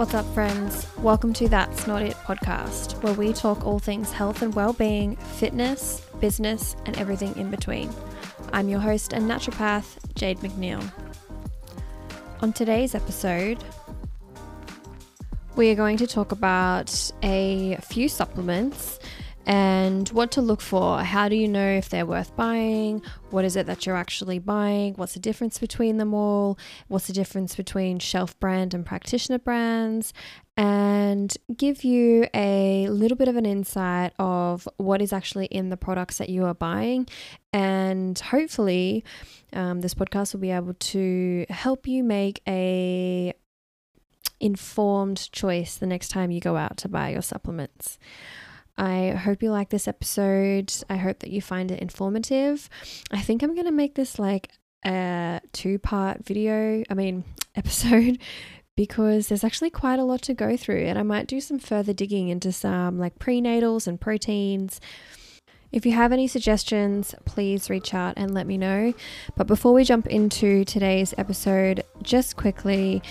What's up, friends? Welcome to That's Not It podcast, where we talk all things health and well-being, fitness, business, and everything in between. I'm your host and naturopath, Jayde McNeill. On today's episode, we are going to talk about a few supplements and what to look for. How do you know if they're worth buying? What is it that you're actually buying? What's the difference between them all? What's the difference between shelf brand and practitioner brands? And give you a little bit of an insight of what is actually in the products that you are buying. And hopefully, um, this podcast will be able to help you make a informed choice the next time you go out to buy your supplements. I hope you like this episode. I hope that you find it informative. I think I'm going to make this like a two part video, I mean, episode, because there's actually quite a lot to go through. And I might do some further digging into some like prenatals and proteins. If you have any suggestions, please reach out and let me know. But before we jump into today's episode, just quickly,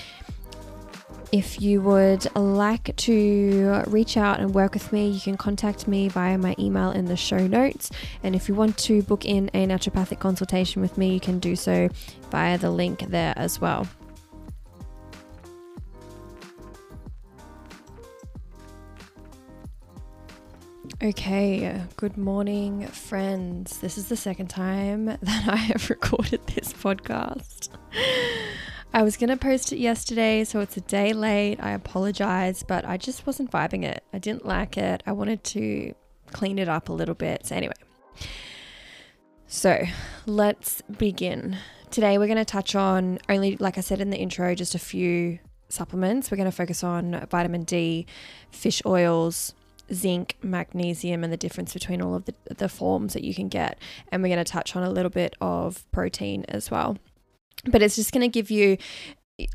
if you would like to reach out and work with me, you can contact me via my email in the show notes. And if you want to book in a naturopathic consultation with me, you can do so via the link there as well. Okay, good morning, friends. This is the second time that I have recorded this podcast. I was going to post it yesterday, so it's a day late. I apologize, but I just wasn't vibing it. I didn't like it. I wanted to clean it up a little bit. So, anyway, so let's begin. Today, we're going to touch on only, like I said in the intro, just a few supplements. We're going to focus on vitamin D, fish oils, zinc, magnesium, and the difference between all of the, the forms that you can get. And we're going to touch on a little bit of protein as well but it's just going to give you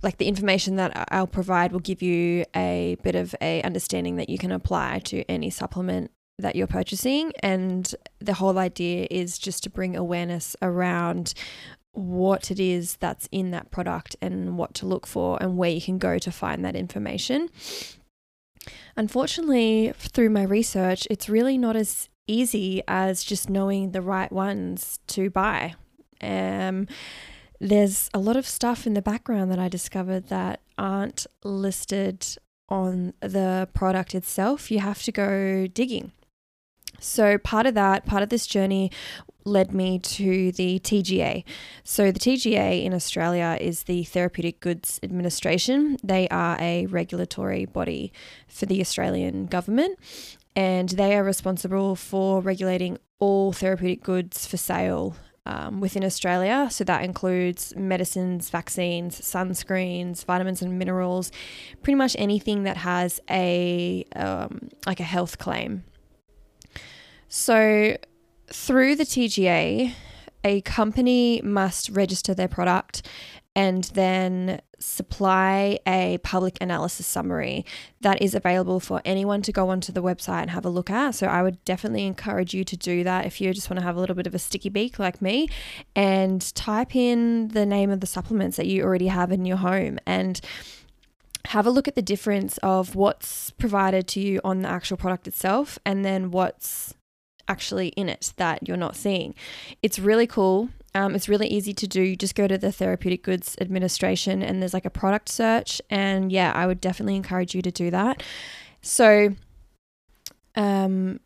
like the information that I'll provide will give you a bit of a understanding that you can apply to any supplement that you're purchasing and the whole idea is just to bring awareness around what it is that's in that product and what to look for and where you can go to find that information. Unfortunately, through my research, it's really not as easy as just knowing the right ones to buy. Um, there's a lot of stuff in the background that I discovered that aren't listed on the product itself. You have to go digging. So, part of that, part of this journey led me to the TGA. So, the TGA in Australia is the Therapeutic Goods Administration. They are a regulatory body for the Australian government and they are responsible for regulating all therapeutic goods for sale um, within Australia. So that includes medicines, vaccines, sunscreens, vitamins and minerals, pretty much anything that has a um, like a health claim. So through the TGA, a company must register their product and then supply a public analysis summary that is available for anyone to go onto the website and have a look at. So I would definitely encourage you to do that if you just want to have a little bit of a sticky beak like me and type in the name of the supplements that you already have in your home and have a look at the difference of what's provided to you on the actual product itself and then what's actually in it that you're not seeing. It's really cool. Um, it's really easy to do. Just go to the Therapeutic Goods Administration and there's like a product search. And yeah, I would definitely encourage you to do that. So, um,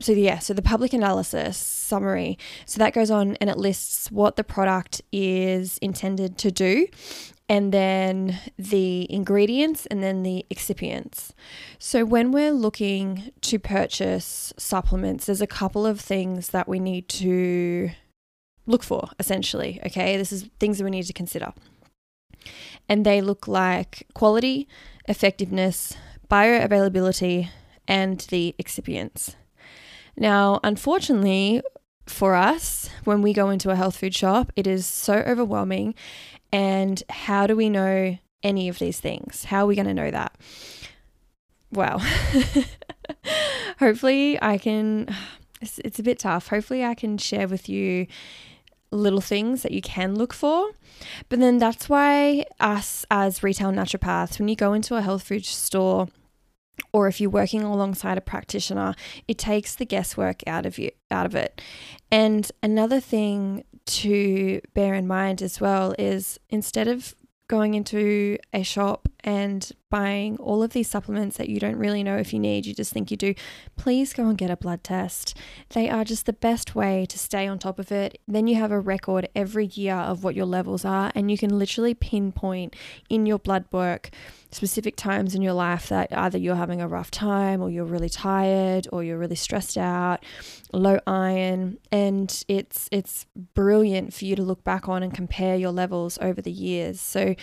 so yeah, so the public analysis summary. So that goes on and it lists what the product is intended to do and then the ingredients and then the excipients. So, when we're looking to purchase supplements, there's a couple of things that we need to look for essentially. Okay, this is things that we need to consider. And they look like quality, effectiveness, bioavailability, and the excipients. Now, unfortunately, for us, when we go into a health food shop, it is so overwhelming and how do we know any of these things? How are we going to know that? Well, hopefully I can. It's, it's a bit tough. Hopefully I can share with you little things that you can look for. But then that's why us as retail naturopaths, when you go into a health food store, or if you're working alongside a practitioner, it takes the guesswork out of you out of it. And another thing to bear in mind as well is instead of going into a shop and buying all of these supplements that you don't really know if you need, you just think you do, please go and get a blood test. They are just the best way to stay on top of it. Then you have a record every year of what your levels are, and you can literally pinpoint in your blood work specific times in your life that either you're having a rough time or you're really tired or you're really stressed out, low iron, and it's it's brilliant for you to look back on and compare your levels over the years. So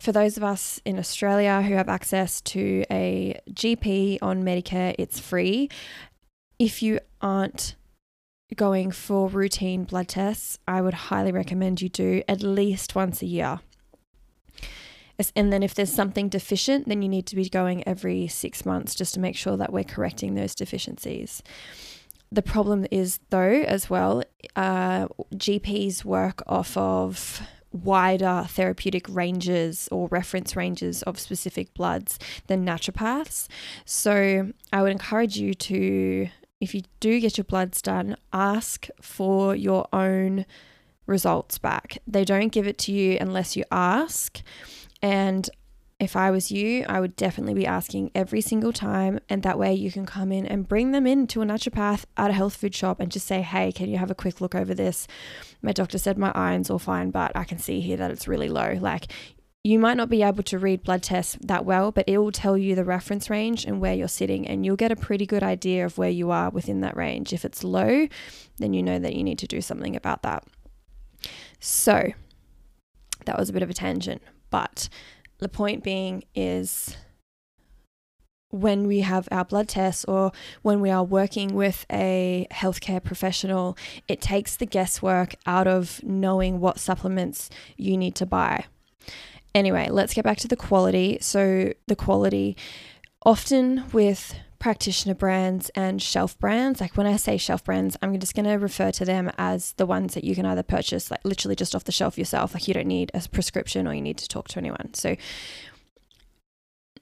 for those of us in Australia who have access to a GP on Medicare, it's free. If you aren't going for routine blood tests, I would highly recommend you do at least once a year. And then if there's something deficient, then you need to be going every six months just to make sure that we're correcting those deficiencies. The problem is, though, as well, uh, GPs work off of wider therapeutic ranges or reference ranges of specific bloods than naturopaths. So I would encourage you to, if you do get your bloods done, ask for your own results back. They don't give it to you unless you ask. And if I was you, I would definitely be asking every single time. And that way you can come in and bring them in to a naturopath at a health food shop and just say, hey, can you have a quick look over this? My doctor said my iron's all fine, but I can see here that it's really low. Like, you might not be able to read blood tests that well, but it will tell you the reference range and where you're sitting, and you'll get a pretty good idea of where you are within that range. If it's low, then you know that you need to do something about that. So, that was a bit of a tangent, but the point being is when we have our blood tests or when we are working with a healthcare professional, it takes the guesswork out of knowing what supplements you need to buy. Anyway, let's get back to the quality. So, the quality often with practitioner brands and shelf brands. Like when I say shelf brands, I'm just going to refer to them as the ones that you can either purchase, like literally just off the shelf yourself. Like you don't need a prescription or you need to talk to anyone. So,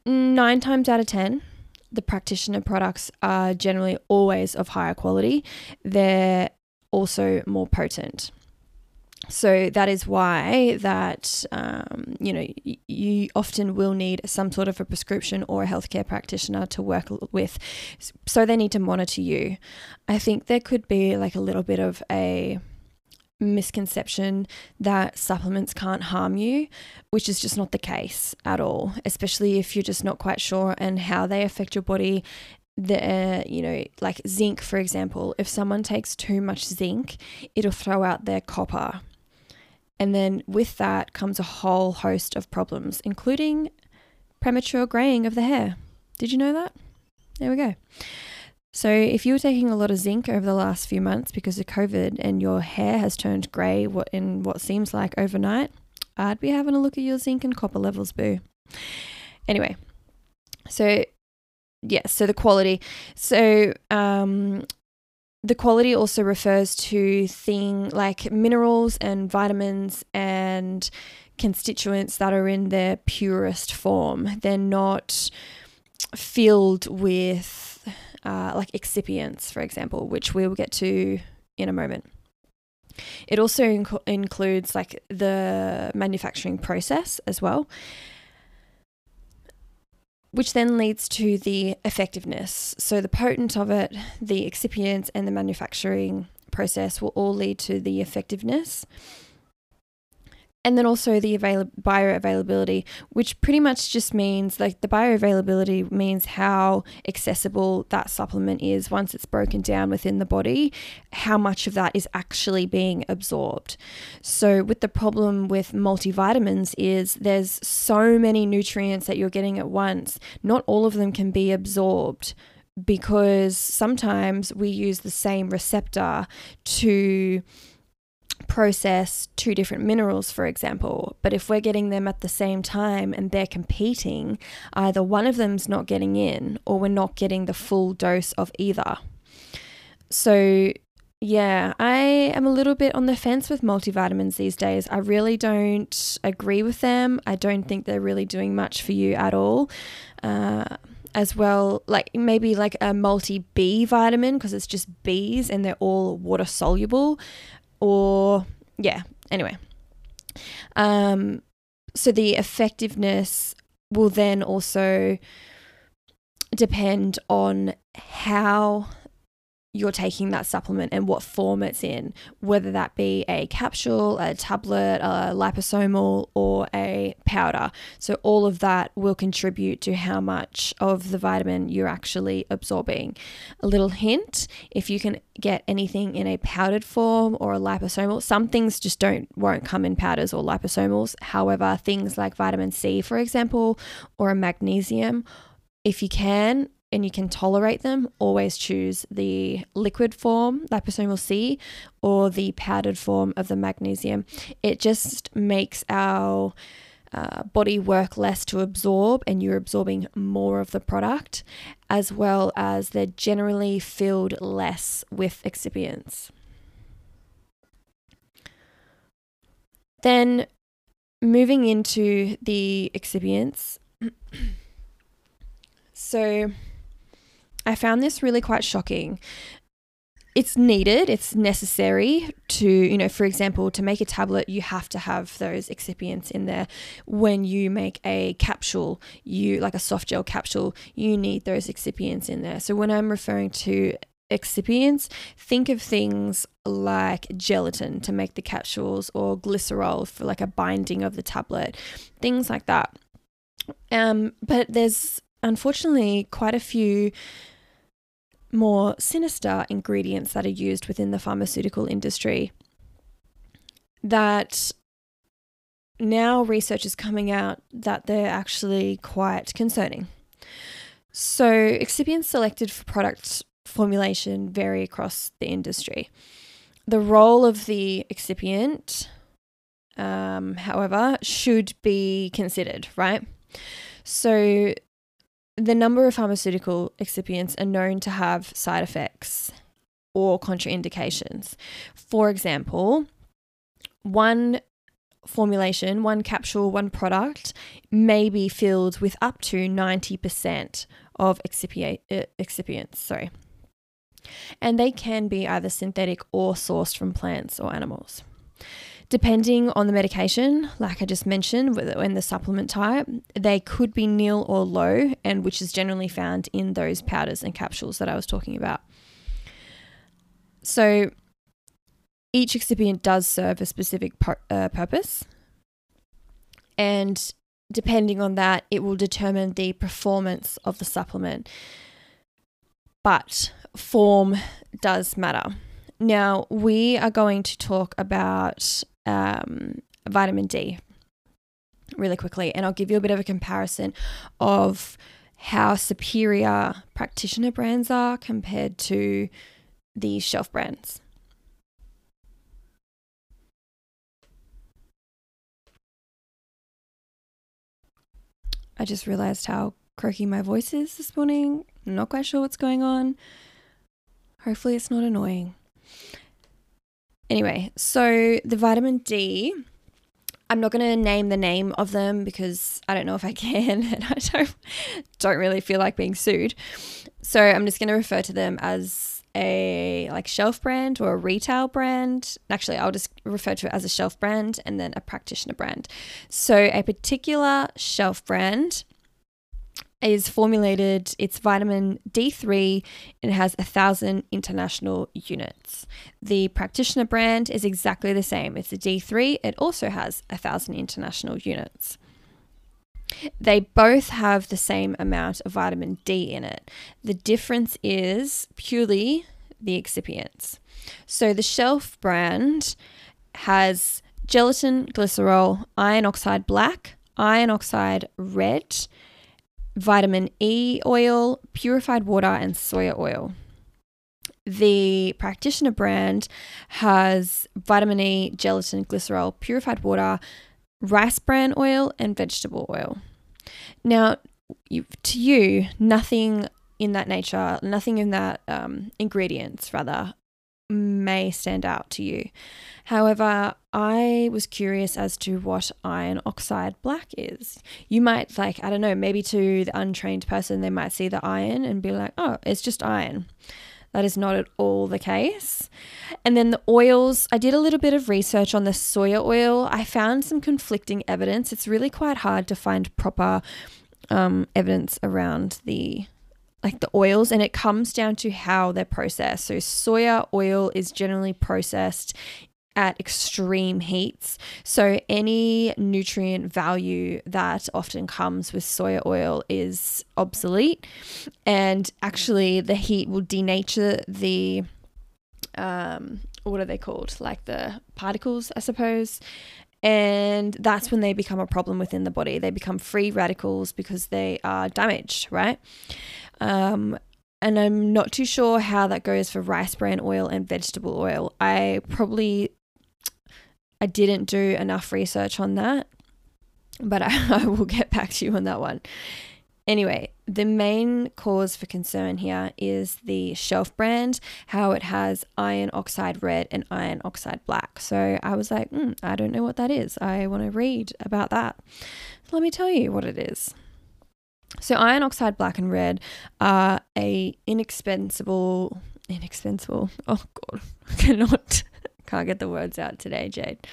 nine times out of 10, the practitioner products are generally always of higher quality. They're also more potent. So that is why that um, you know you often will need some sort of a prescription or a healthcare practitioner to work with. So they need to monitor you. I think there could be like a little bit of a misconception that supplements can't harm you, which is just not the case at all, especially if you're just not quite sure and how they affect your body the uh, you know like zinc for example if someone takes too much zinc it'll throw out their copper and then with that comes a whole host of problems, including premature graying of the hair. Did you know that? There we go. So, if you were taking a lot of zinc over the last few months because of COVID and your hair has turned grey in what seems like overnight, I'd be having a look at your zinc and copper levels, boo. Anyway, so yes, yeah, so the quality. So, um, the quality also refers to thing like minerals and vitamins and constituents that are in their purest form. They're not filled with uh, like excipients, for example, which we'll get to in a moment. It also inc- includes like the manufacturing process as well which then leads to the effectiveness. So, the potent of it, the excipients, and the manufacturing process will all lead to the effectiveness and then also the avail- bioavailability, which pretty much just means like the bioavailability means how accessible that supplement is once it's broken down within the body, how much of that is actually being absorbed. So, with the problem with multivitamins, is there's so many nutrients that you're getting at once, not all of them can be absorbed because sometimes we use the same receptor to process two different minerals, for example, but if we're getting them at the same time and they're competing, either one of them's not getting in or we're not getting the full dose of either. So, yeah, I am a little bit on the fence with multivitamins these days. I really don't agree with them. I don't think they're really doing much for you at all. Uh, as well, like maybe like a multi B vitamin because it's just Bs and they're all water soluble. Or, yeah, anyway. Um, so the effectiveness will then also depend on how you're taking that supplement and what form it's in, whether that be a capsule, a tablet, a liposomal, or a powder. So, all of that will contribute to how much of the vitamin you're actually absorbing. A little hint if you can get anything in a powdered form or a liposomal, some things just don't won't come in powders or liposomals. However, things like vitamin C, for example, or a magnesium, if you can, and you can tolerate them, always choose the liquid form, liposomal C, or the powdered form of the magnesium. It just makes our uh, body work less to absorb, and you're absorbing more of the product, as well as they're generally filled less with excipients. Then moving into the excipients. so, I found this really quite shocking. It's needed, it's necessary to, you know, for example, to make a tablet, you have to have those excipients in there. When you make a capsule, you like a soft gel capsule, you need those excipients in there. So when I'm referring to excipients, think of things like gelatin to make the capsules or glycerol for like a binding of the tablet, things like that. Um, but there's unfortunately quite a few more sinister ingredients that are used within the pharmaceutical industry that now research is coming out that they're actually quite concerning. So, excipients selected for product formulation vary across the industry. The role of the excipient, um, however, should be considered, right? So, the number of pharmaceutical excipients are known to have side effects or contraindications. For example, one formulation, one capsule, one product may be filled with up to 90% of excipiate, uh, excipients, sorry. And they can be either synthetic or sourced from plants or animals. Depending on the medication, like I just mentioned, and the supplement type, they could be nil or low, and which is generally found in those powders and capsules that I was talking about. So, each excipient does serve a specific uh, purpose, and depending on that, it will determine the performance of the supplement. But form does matter. Now, we are going to talk about um, vitamin D really quickly, and I'll give you a bit of a comparison of how superior practitioner brands are compared to the shelf brands. I just realized how croaky my voice is this morning. I'm not quite sure what's going on. Hopefully, it's not annoying. Anyway, so the vitamin D, I'm not going to name the name of them because I don't know if I can and I don't, don't really feel like being sued. So I'm just going to refer to them as a like shelf brand or a retail brand. Actually, I'll just refer to it as a shelf brand and then a practitioner brand. So a particular shelf brand is formulated, it's vitamin D3, and it has a thousand international units. The practitioner brand is exactly the same. It's a D3, it also has a thousand international units. They both have the same amount of vitamin D in it. The difference is purely the excipients. So the shelf brand has gelatin, glycerol, iron oxide black, iron oxide red, vitamin E oil, purified water, and soya oil. The practitioner brand has vitamin E, gelatin, glycerol, purified water, rice bran oil, and vegetable oil. Now, to you, nothing in that nature, nothing in that um, ingredients rather, may stand out to you. However, I was curious as to what iron oxide black is. You might, like, I don't know, maybe to the untrained person, they might see the iron and be like, oh, it's just iron. That is not at all the case. And then the oils, I did a little bit of research on the soya oil. I found some conflicting evidence. It's really quite hard to find proper um, evidence around the like the oils and it comes down to how they're processed. So soya oil is generally processed at extreme heats. So any nutrient value that often comes with soya oil is obsolete and actually the heat will denature the um what are they called? Like the particles, I suppose. And that's when they become a problem within the body. They become free radicals because they are damaged, right? Um, and I'm not too sure how that goes for rice bran oil and vegetable oil. I probably I didn't do enough research on that, but I, I will get back to you on that one. Anyway, the main cause for concern here is the shelf brand, how it has iron oxide red and iron oxide black. So I was like, mm, I don't know what that is. I want to read about that. Let me tell you what it is. So iron oxide black and red are a inexpensible inexpensible. Oh god, I cannot, can't get the words out today, Jayde.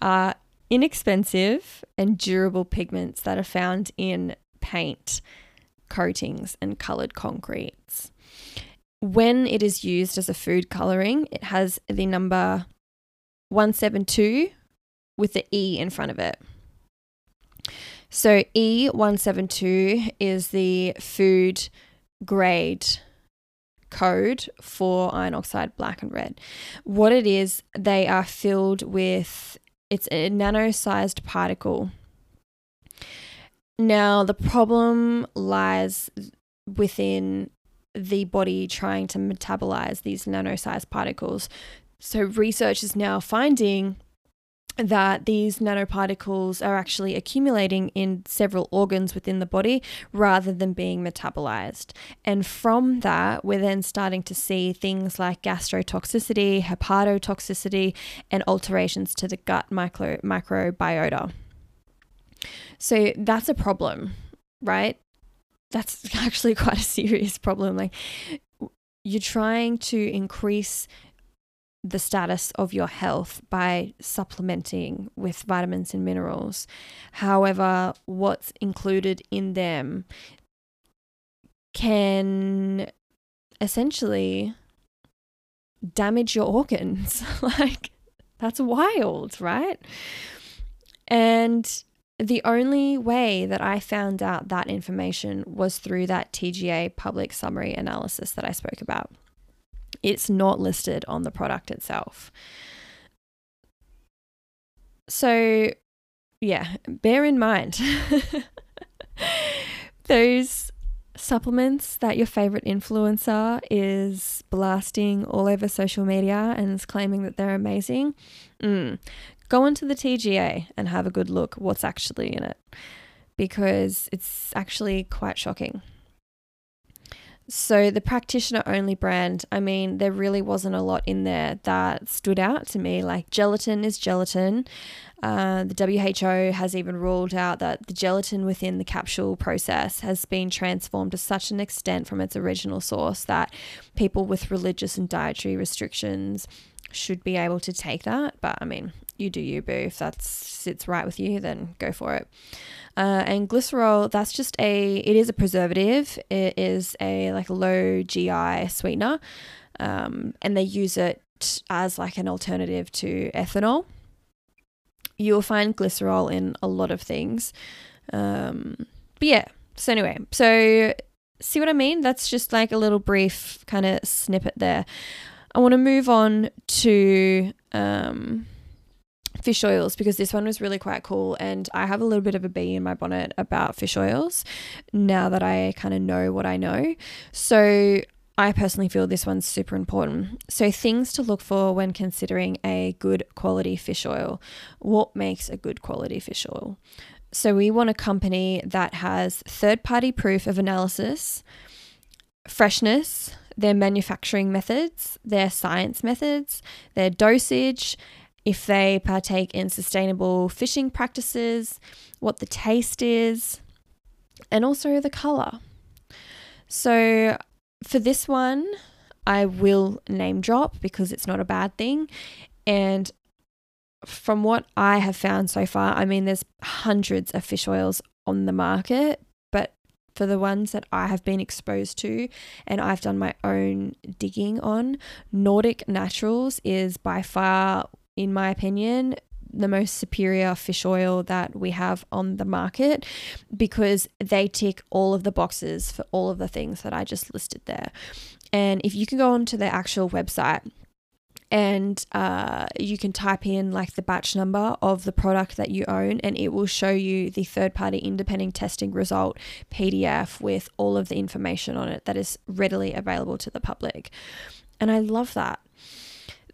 Uh, inexpensive and durable pigments that are found in paint, coatings, and colored concretes. When it is used as a food coloring, it has the number 172 with the E in front of it. So E172 is the food grade code for iron oxide black and red. What it is, they are filled with it's a nano sized particle now, the problem lies within the body trying to metabolize these nano sized particles. So, research is now finding that these nanoparticles are actually accumulating in several organs within the body rather than being metabolized. And from that, we're then starting to see things like gastrotoxicity, hepatotoxicity, and alterations to the gut micro- microbiota. So that's a problem, right? That's actually quite a serious problem. Like you're trying to increase the status of your health by supplementing with vitamins and minerals. However, what's included in them can essentially damage your organs. like, that's wild, right? And the only way that I found out that information was through that TGA public summary analysis that I spoke about. It's not listed on the product itself. So, yeah, bear in mind those supplements that your favorite influencer is blasting all over social media and is claiming that they're amazing. Mm, go into the TGA and have a good look what's actually in it because it's actually quite shocking. So, the practitioner only brand, I mean, there really wasn't a lot in there that stood out to me. Like, gelatin is gelatin. Uh, the WHO has even ruled out that the gelatin within the capsule process has been transformed to such an extent from its original source that people with religious and dietary restrictions should be able to take that. But I mean, you do you, boo. If that sits right with you, then go for it. Uh, and glycerol, that's just a, it is a preservative. It is a like low GI sweetener, um, and they use it as like an alternative to ethanol. You'll find glycerol in a lot of things. Um, but yeah, so anyway, so see what I mean? That's just like a little brief kind of snippet there. I want to move on to um, fish oils because this one was really quite cool. And I have a little bit of a bee in my bonnet about fish oils now that I kind of know what I know. So I personally feel this one's super important. So, things to look for when considering a good quality fish oil. What makes a good quality fish oil? So, we want a company that has third party proof of analysis, freshness, their manufacturing methods, their science methods, their dosage, if they partake in sustainable fishing practices, what the taste is, and also the color. So, for this one, I will name drop because it's not a bad thing. And from what I have found so far, I mean, there's hundreds of fish oils on the market, but for the ones that I have been exposed to and I've done my own digging on, Nordic Naturals is by far, in my opinion, the most superior fish oil that we have on the market because they tick all of the boxes for all of the things that I just listed there. And if you can go onto their actual website, and uh, you can type in like the batch number of the product that you own and it will show you the third party independent testing result pdf with all of the information on it that is readily available to the public and i love that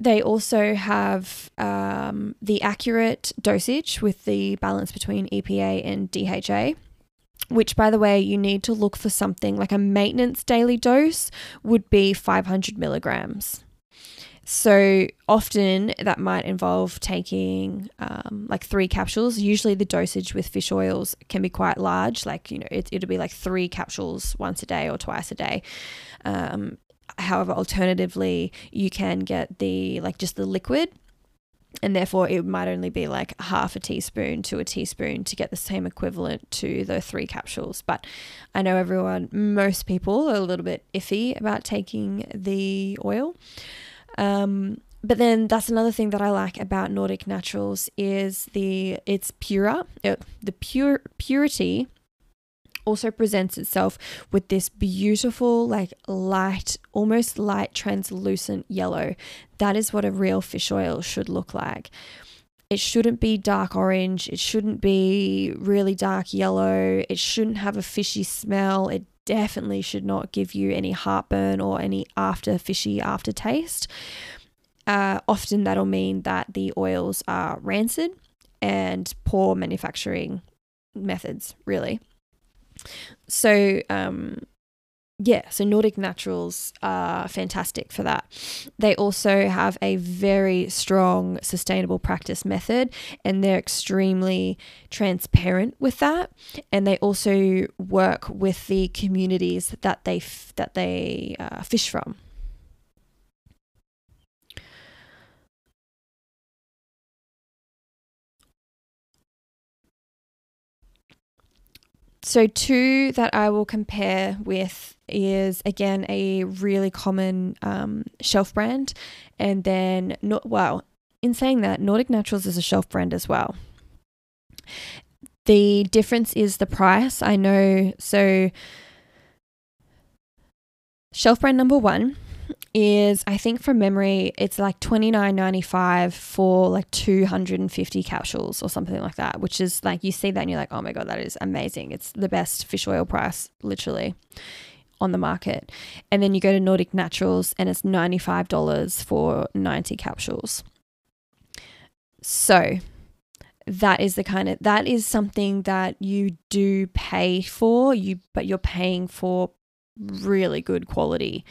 they also have um, the accurate dosage with the balance between EPA and DHA which by the way you need to look for something like a maintenance daily dose would be 500 milligrams so often that might involve taking um, like three capsules. Usually the dosage with fish oils can be quite large, like, you know, it, it'll be like three capsules once a day or twice a day. Um, however, alternatively, you can get the like just the liquid and therefore it might only be like half a teaspoon to a teaspoon to get the same equivalent to the three capsules. But I know everyone, most people are a little bit iffy about taking the oil. Um, but then that's another thing that I like about Nordic Naturals is the it's purer. Uh, the pure purity also presents itself with this beautiful like light almost light translucent yellow. That is what a real fish oil should look like. It shouldn't be dark orange. It shouldn't be really dark yellow. It shouldn't have a fishy smell. It definitely should not give you any heartburn or any after fishy aftertaste. Uh, often that'll mean that the oils are rancid and poor manufacturing methods, really. So, um, yeah, so Nordic Naturals are fantastic for that. They also have a very strong sustainable practice method and they're extremely transparent with that. And they also work with the communities that they f- that they uh, fish from. So, two that I will compare with is again a really common um, shelf brand, and then not well. In saying that, Nordic Naturals is a shelf brand as well. The difference is the price. I know. So, shelf brand number one is I think from memory it's like twenty nine ninety five for like two hundred and fifty capsules or something like that, which is like you see that and you're like, oh my god, that is amazing. It's the best fish oil price, literally, on the market. And then you go to Nordic Naturals and it's ninety five dollars for ninety capsules. So that is the kind of that is something that you do pay for you but you're paying for really good quality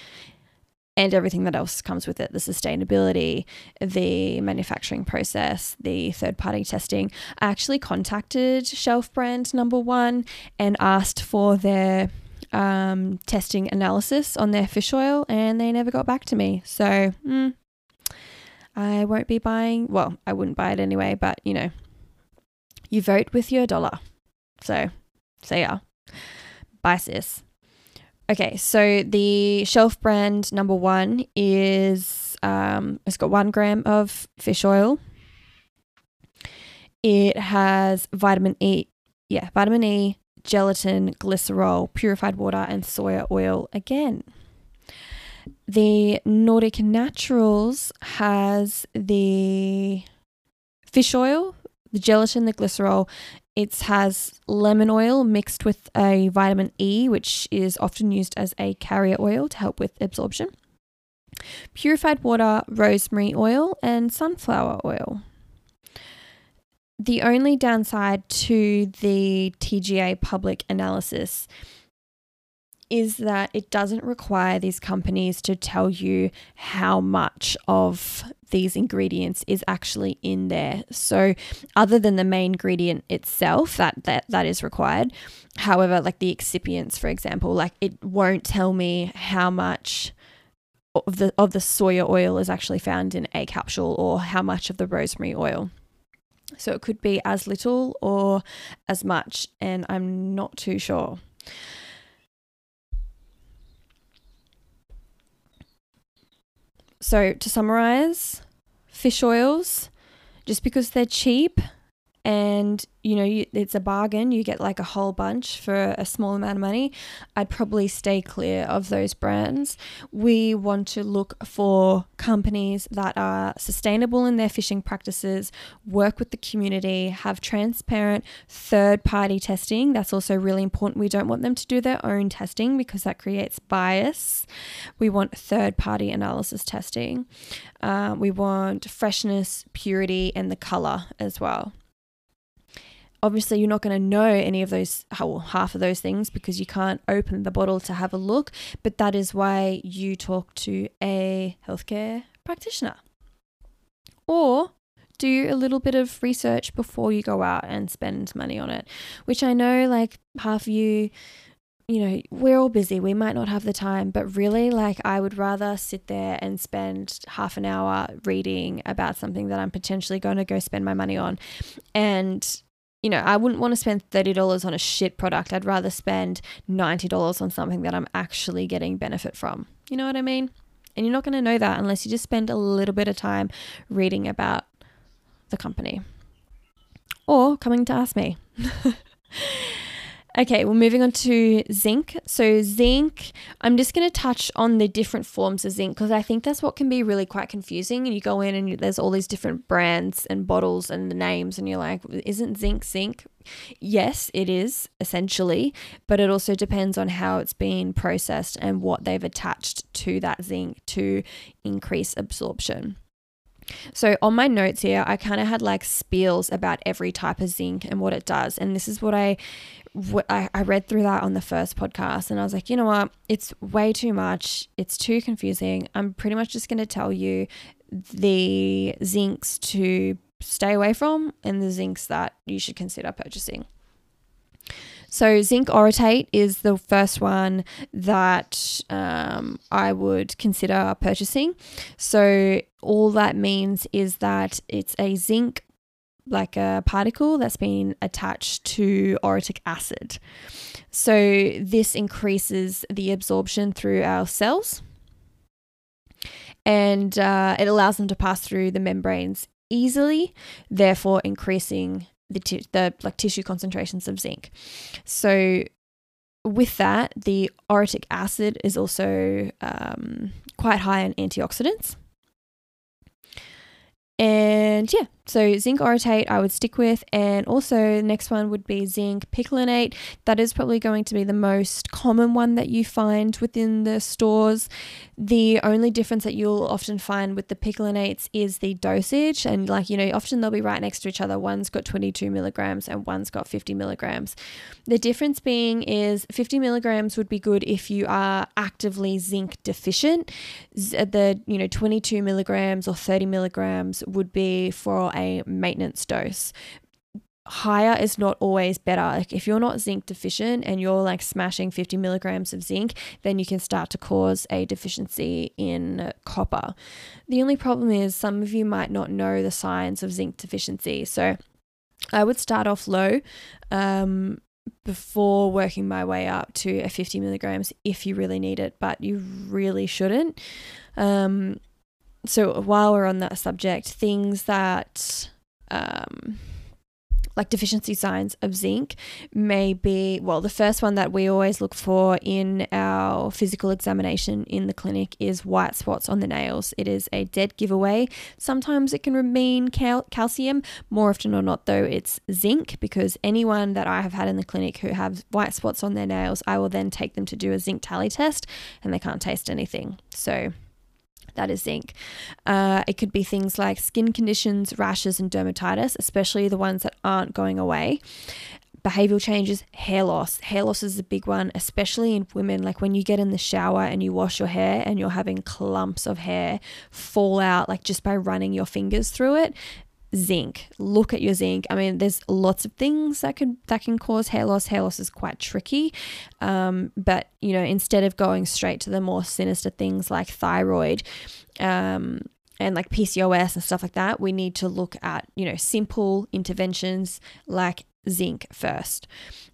and everything that else comes with it the sustainability, the manufacturing process, the third party testing. I actually contacted Shelf Brand number one and asked for their um, testing analysis on their fish oil, and they never got back to me. So, mm, I won't be buying, well, I wouldn't buy it anyway, but you know, you vote with your dollar. So, see ya. Bye, sis. Okay, so the shelf brand number one is um, it's got one gram of fish oil. It has vitamin E, yeah, vitamin E, gelatin, glycerol, purified water, and soya oil again. The Nordic Naturals has the fish oil, the gelatin, the glycerol, it has lemon oil mixed with a vitamin E, which is often used as a carrier oil to help with absorption, purified water, rosemary oil, and sunflower oil. The only downside to the TGA public analysis is that it doesn't require these companies to tell you how much of these ingredients is actually in there. So other than the main ingredient itself that that, that is required, however, like the excipients for example, like it won't tell me how much of the of the soya oil is actually found in a capsule or how much of the rosemary oil. So it could be as little or as much and I'm not too sure. So, to summarize, fish oils, just because they're cheap and you know you, it's a bargain. You get like a whole bunch for a small amount of money. I'd probably stay clear of those brands. We want to look for companies that are sustainable in their fishing practices work with the community have transparent third party testing. That's also really important. We don't want them to do their own testing because that creates bias. We want third party analysis testing. Uh, we want freshness purity and the color as well obviously you're not going to know any of those well, half of those things because you can't open the bottle to have a look but that is why you talk to a healthcare practitioner or do a little bit of research before you go out and spend money on it which i know like half of you you know, we're all busy. We might not have the time, but really, like, I would rather sit there and spend half an hour reading about something that I'm potentially going to go spend my money on. And you know, I wouldn't want to spend $30 on a shit product. I'd rather spend $90 on something that I'm actually getting benefit from. You know what I mean? And you're not going to know that unless you just spend a little bit of time reading about the company or coming to ask me. Okay, well, moving on to zinc. So, zinc, I'm just going to touch on the different forms of zinc because I think that's what can be really quite confusing. And you go in and you, there's all these different brands and bottles and the names, and you're like, isn't zinc zinc? Yes, it is essentially, but it also depends on how it's been processed and what they've attached to that zinc to increase absorption. So on my notes here, I kind of had like spiels about every type of zinc and what it does. And this is what I I, I read through that on the first podcast and I was like, you know what? It's way too much. It's too confusing. I'm pretty much just going to tell you the zincs to stay away from and the zincs that you should consider purchasing. So, zinc orotate is the first one that um, I would consider purchasing. So, all that means is that it's a zinc like a particle that's been attached to orotic acid. So this increases the absorption through our cells and uh, it allows them to pass through the membranes easily, therefore increasing the, t- the like tissue concentrations of zinc. So with that, the orotic acid is also um, quite high in antioxidants. And yeah, so zinc orotate I would stick with. And also, next one would be zinc picolinate. That is probably going to be the most common one that you find within the stores. The only difference that you'll often find with the picolinates is the dosage. And like, you know, often they'll be right next to each other. One's got 22 milligrams and one's got 50 milligrams. The difference being is 50 milligrams would be good if you are actively zinc deficient. The, you know, 22 milligrams or 30 milligrams would be for a maintenance dose higher is not always better. Like if you're not zinc deficient and you're like smashing 50 milligrams of zinc, then you can start to cause a deficiency in copper. The only problem is some of you might not know the signs of zinc deficiency. So I would start off low um, before working my way up to a 50 milligrams if you really need it, but you really shouldn't. Um, so while we're on that subject, things that um, like deficiency signs of zinc may be well the first one that we always look for in our physical examination in the clinic is white spots on the nails. It is a dead giveaway. Sometimes it can mean cal- calcium. More often or not though it's zinc because anyone that i have had in the clinic who have white spots on their nails i will then take them to do a zinc tally test and they can't taste anything. So that is zinc. Uh, it could be things like skin conditions, rashes, and dermatitis, especially the ones that aren't going away. behavioral changes, hair loss. Hair loss is a big one, especially in women. Like when you get in the shower and you wash your hair and you're having clumps of hair fall out, like just by running your fingers through it. Zinc. Look at your zinc. I mean, there's lots of things that can that can cause hair loss. Hair loss is quite tricky, um, but you know, instead of going straight to the more sinister things like thyroid, um, and like PCOS and stuff like that, we need to look at, you know, simple interventions like zinc first.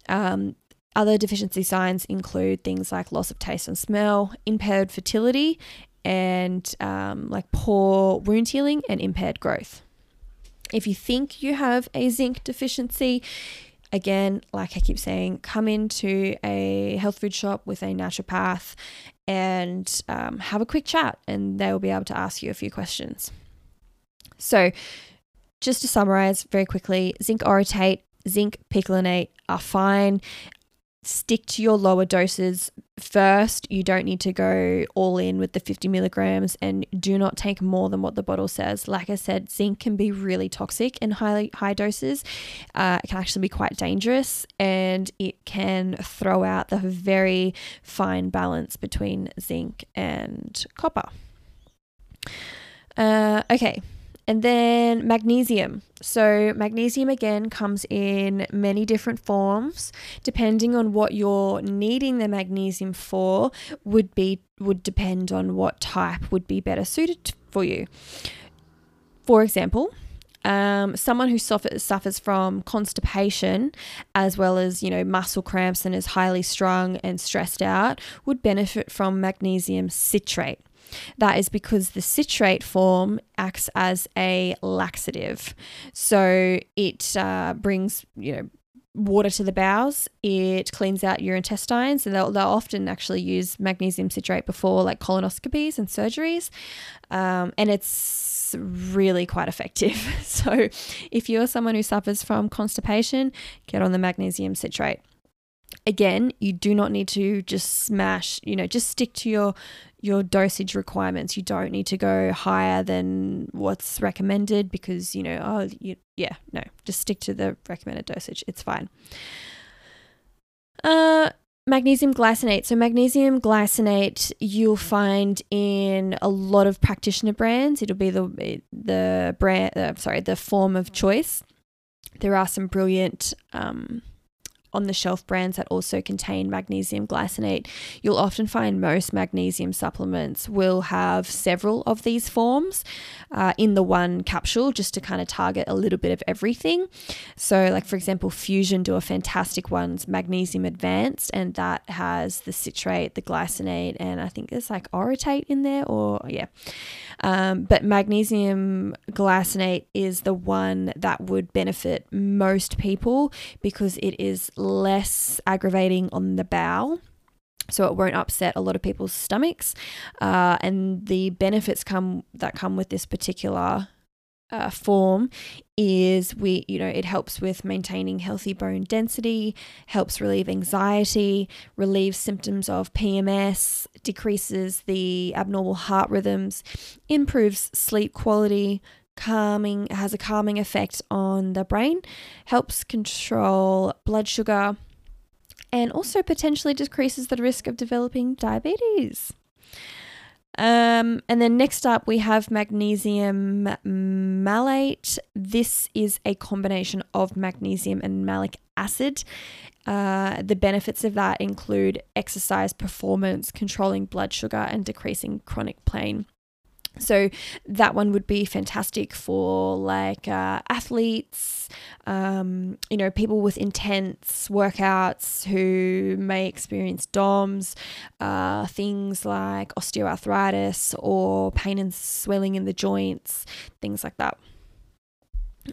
Um, other deficiency signs include things like loss of taste and smell, impaired fertility, and um, like poor wound healing and impaired growth. If you think you have a zinc deficiency, again, like I keep saying, come into a health food shop with a naturopath and um, have a quick chat, and they'll be able to ask you a few questions. So, just to summarize very quickly, zinc orotate, zinc picolinate are fine stick to your lower doses first. You don't need to go all in with the 50 milligrams and do not take more than what the bottle says. Like I said, zinc can be really toxic in high, high doses. Uh, it can actually be quite dangerous and it can throw out the very fine balance between zinc and copper. Uh, okay, and then magnesium. So, magnesium again comes in many different forms. Depending on what you're needing the magnesium for, would be would depend on what type would be better suited for you. For example, um, someone who suffers, suffers from constipation as well as you know muscle cramps and is highly strung and stressed out would benefit from magnesium citrate that is because the citrate form acts as a laxative. So it uh, brings, you know, water to the bowels. It cleans out your intestines, and they'll, they'll often actually use magnesium citrate before like colonoscopies and surgeries. Um, and it's really quite effective. So if you're someone who suffers from constipation, get on the magnesium citrate again you do not need to just smash you know just stick to your your dosage requirements. You don't need to go higher than what's recommended because you know oh you, yeah no just stick to the recommended dosage. It's fine. Uh magnesium glycinate. So magnesium glycinate you'll find in a lot of practitioner brands. It'll be the the brand uh, sorry the form of choice. There are some brilliant um, on the shelf brands that also contain magnesium glycinate. You'll often find most magnesium supplements will have several of these forms uh, in the one capsule just to kind of target a little bit of everything. So, like for example, Fusion do a fantastic one's magnesium advanced, and that has the citrate, the glycinate, and I think there's like orotate in there, or yeah. Um, but magnesium glycinate is the one that would benefit most people because it is less aggravating on the bowel so it won't upset a lot of people's stomachs uh, and the benefits come that come with this particular uh, form is we you know it helps with maintaining healthy bone density helps relieve anxiety relieves symptoms of pms decreases the abnormal heart rhythms improves sleep quality calming has a calming effect on the brain helps control blood sugar and also potentially decreases the risk of developing diabetes um, and then next up, we have magnesium malate. This is a combination of magnesium and malic acid. Uh, the benefits of that include exercise performance, controlling blood sugar, and decreasing chronic pain. So that one would be fantastic for like uh, athletes, um, you know, people with intense workouts who may experience DOMS, uh, things like osteoarthritis or pain and swelling in the joints, things like that.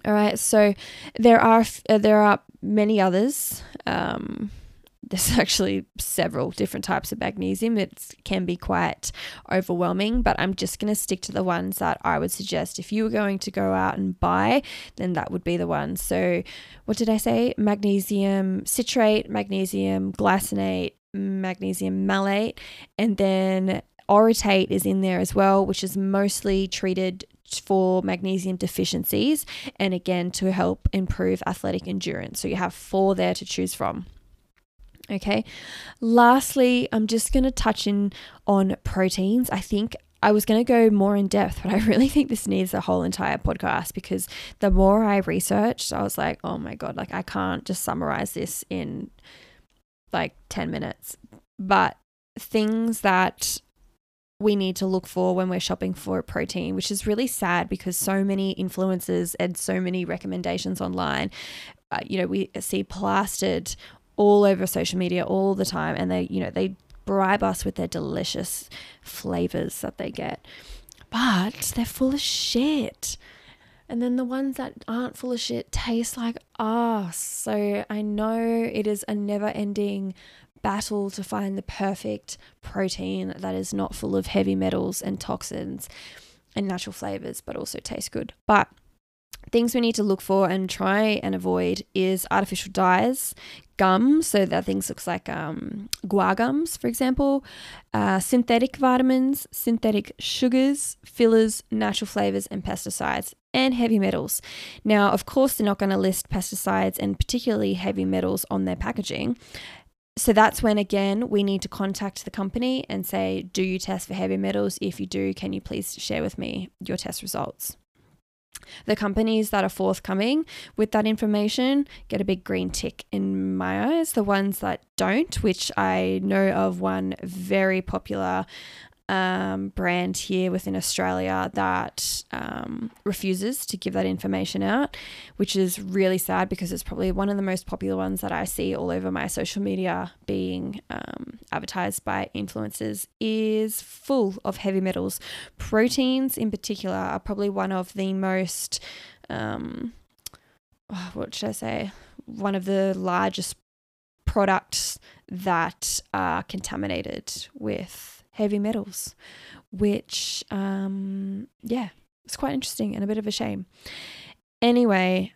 All right, so there are uh, there are many others. Um, there's actually several different types of magnesium. It can be quite overwhelming, but I'm just going to stick to the ones that I would suggest. If you were going to go out and buy, then that would be the one. So, what did I say? Magnesium citrate, magnesium glycinate, magnesium malate, and then orotate is in there as well, which is mostly treated for magnesium deficiencies and again to help improve athletic endurance. So you have four there to choose from. Okay. Lastly, I'm just going to touch in on proteins. I think I was going to go more in depth, but I really think this needs a whole entire podcast because the more I researched, I was like, oh my God, like I can't just summarize this in like 10 minutes. But things that we need to look for when we're shopping for protein, which is really sad because so many influencers and so many recommendations online, uh, you know, we see plastered all over social media all the time and they, you know, they bribe us with their delicious flavors that they get. But they're full of shit. And then the ones that aren't full of shit taste like ass. So I know it is a never ending battle to find the perfect protein that is not full of heavy metals and toxins and natural flavors, but also tastes good. But things we need to look for and try and avoid is artificial dyes, gums, so that things looks like um, guar gums, for example, uh, synthetic vitamins, synthetic sugars, fillers, natural flavors, and pesticides, and heavy metals. Now, of course, they're not going to list pesticides and particularly heavy metals on their packaging. So that's when again we need to contact the company and say do you test for heavy metals? If you do can you please share with me your test results the companies that are forthcoming with that information get a big green tick in my eyes. The ones that don't, which I know of one very popular um, brand here within Australia that um, refuses to give that information out, which is really sad because it's probably one of the most popular ones that I see all over my social media being um, advertised by influencers, is full of heavy metals. Proteins, in particular, are probably one of the most, um, oh, what should I say, one of the largest products that are contaminated with heavy metals, which, um, yeah, it's quite interesting and a bit of a shame. Anyway,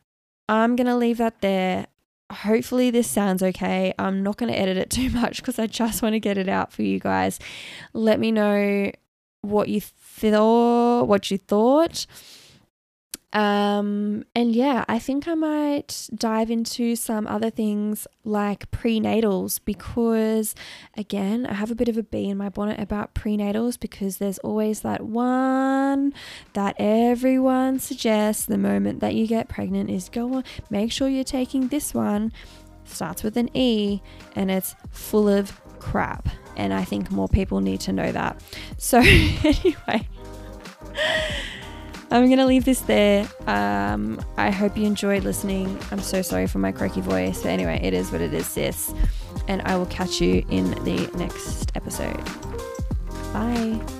I'm going to leave that there. Hopefully, this sounds okay. I'm not going to edit it too much because I just want to get it out for you guys. Let me know what you thought, what you thought. Um, and yeah, I think I might dive into some other things like prenatals because, again, I have a bit of a bee in my bonnet about prenatals because there's always that one that everyone suggests the moment that you get pregnant is go on, make sure you're taking this one. Starts with an E and it's full of crap. And I think more people need to know that. So, anyway. I'm going to leave this there. Um, I hope you enjoyed listening. I'm so sorry for my croaky voice. But anyway, it is what it is, sis. And I will catch you in the next episode. Bye.